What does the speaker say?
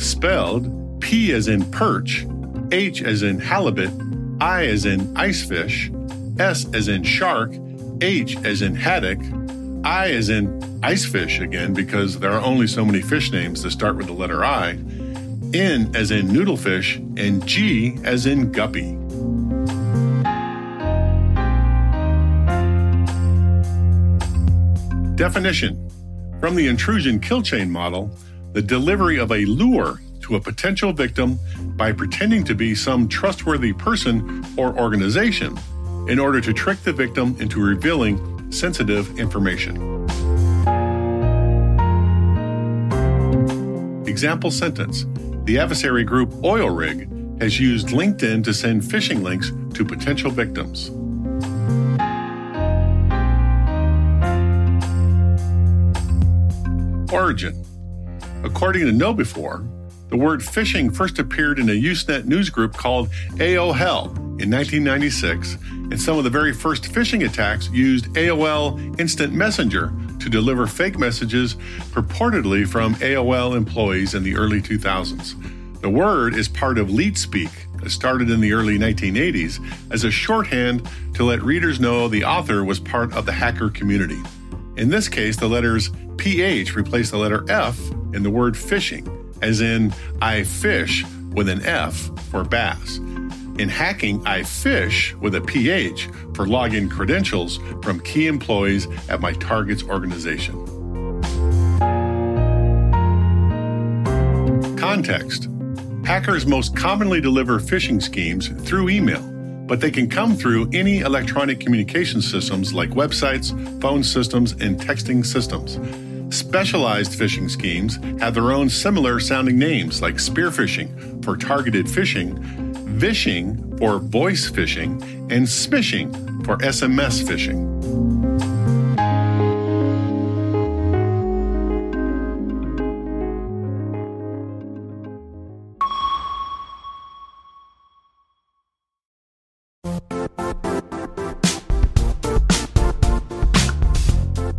Spelled P as in perch, H as in halibut, I as in icefish, S as in shark, H as in haddock, I as in icefish again because there are only so many fish names that start with the letter I, N as in noodlefish, and G as in guppy. Definition From the intrusion kill chain model, the delivery of a lure to a potential victim by pretending to be some trustworthy person or organization in order to trick the victim into revealing sensitive information. Example sentence The adversary group OilRig has used LinkedIn to send phishing links to potential victims. Origin According to KnowBe4, the word phishing first appeared in a Usenet newsgroup called AOHell in 1996, and some of the very first phishing attacks used AOL Instant Messenger to deliver fake messages purportedly from AOL employees in the early 2000s. The word is part of LeetSpeak that started in the early 1980s as a shorthand to let readers know the author was part of the hacker community. In this case, the letters PH replace the letter F in the word fishing, as in, I fish with an F for bass. In hacking, I phish with a PH for login credentials from key employees at my target's organization. Context Hackers most commonly deliver phishing schemes through email but they can come through any electronic communication systems like websites, phone systems, and texting systems. Specialized phishing schemes have their own similar sounding names like spearphishing for targeted phishing, vishing for voice phishing, and smishing for SMS phishing.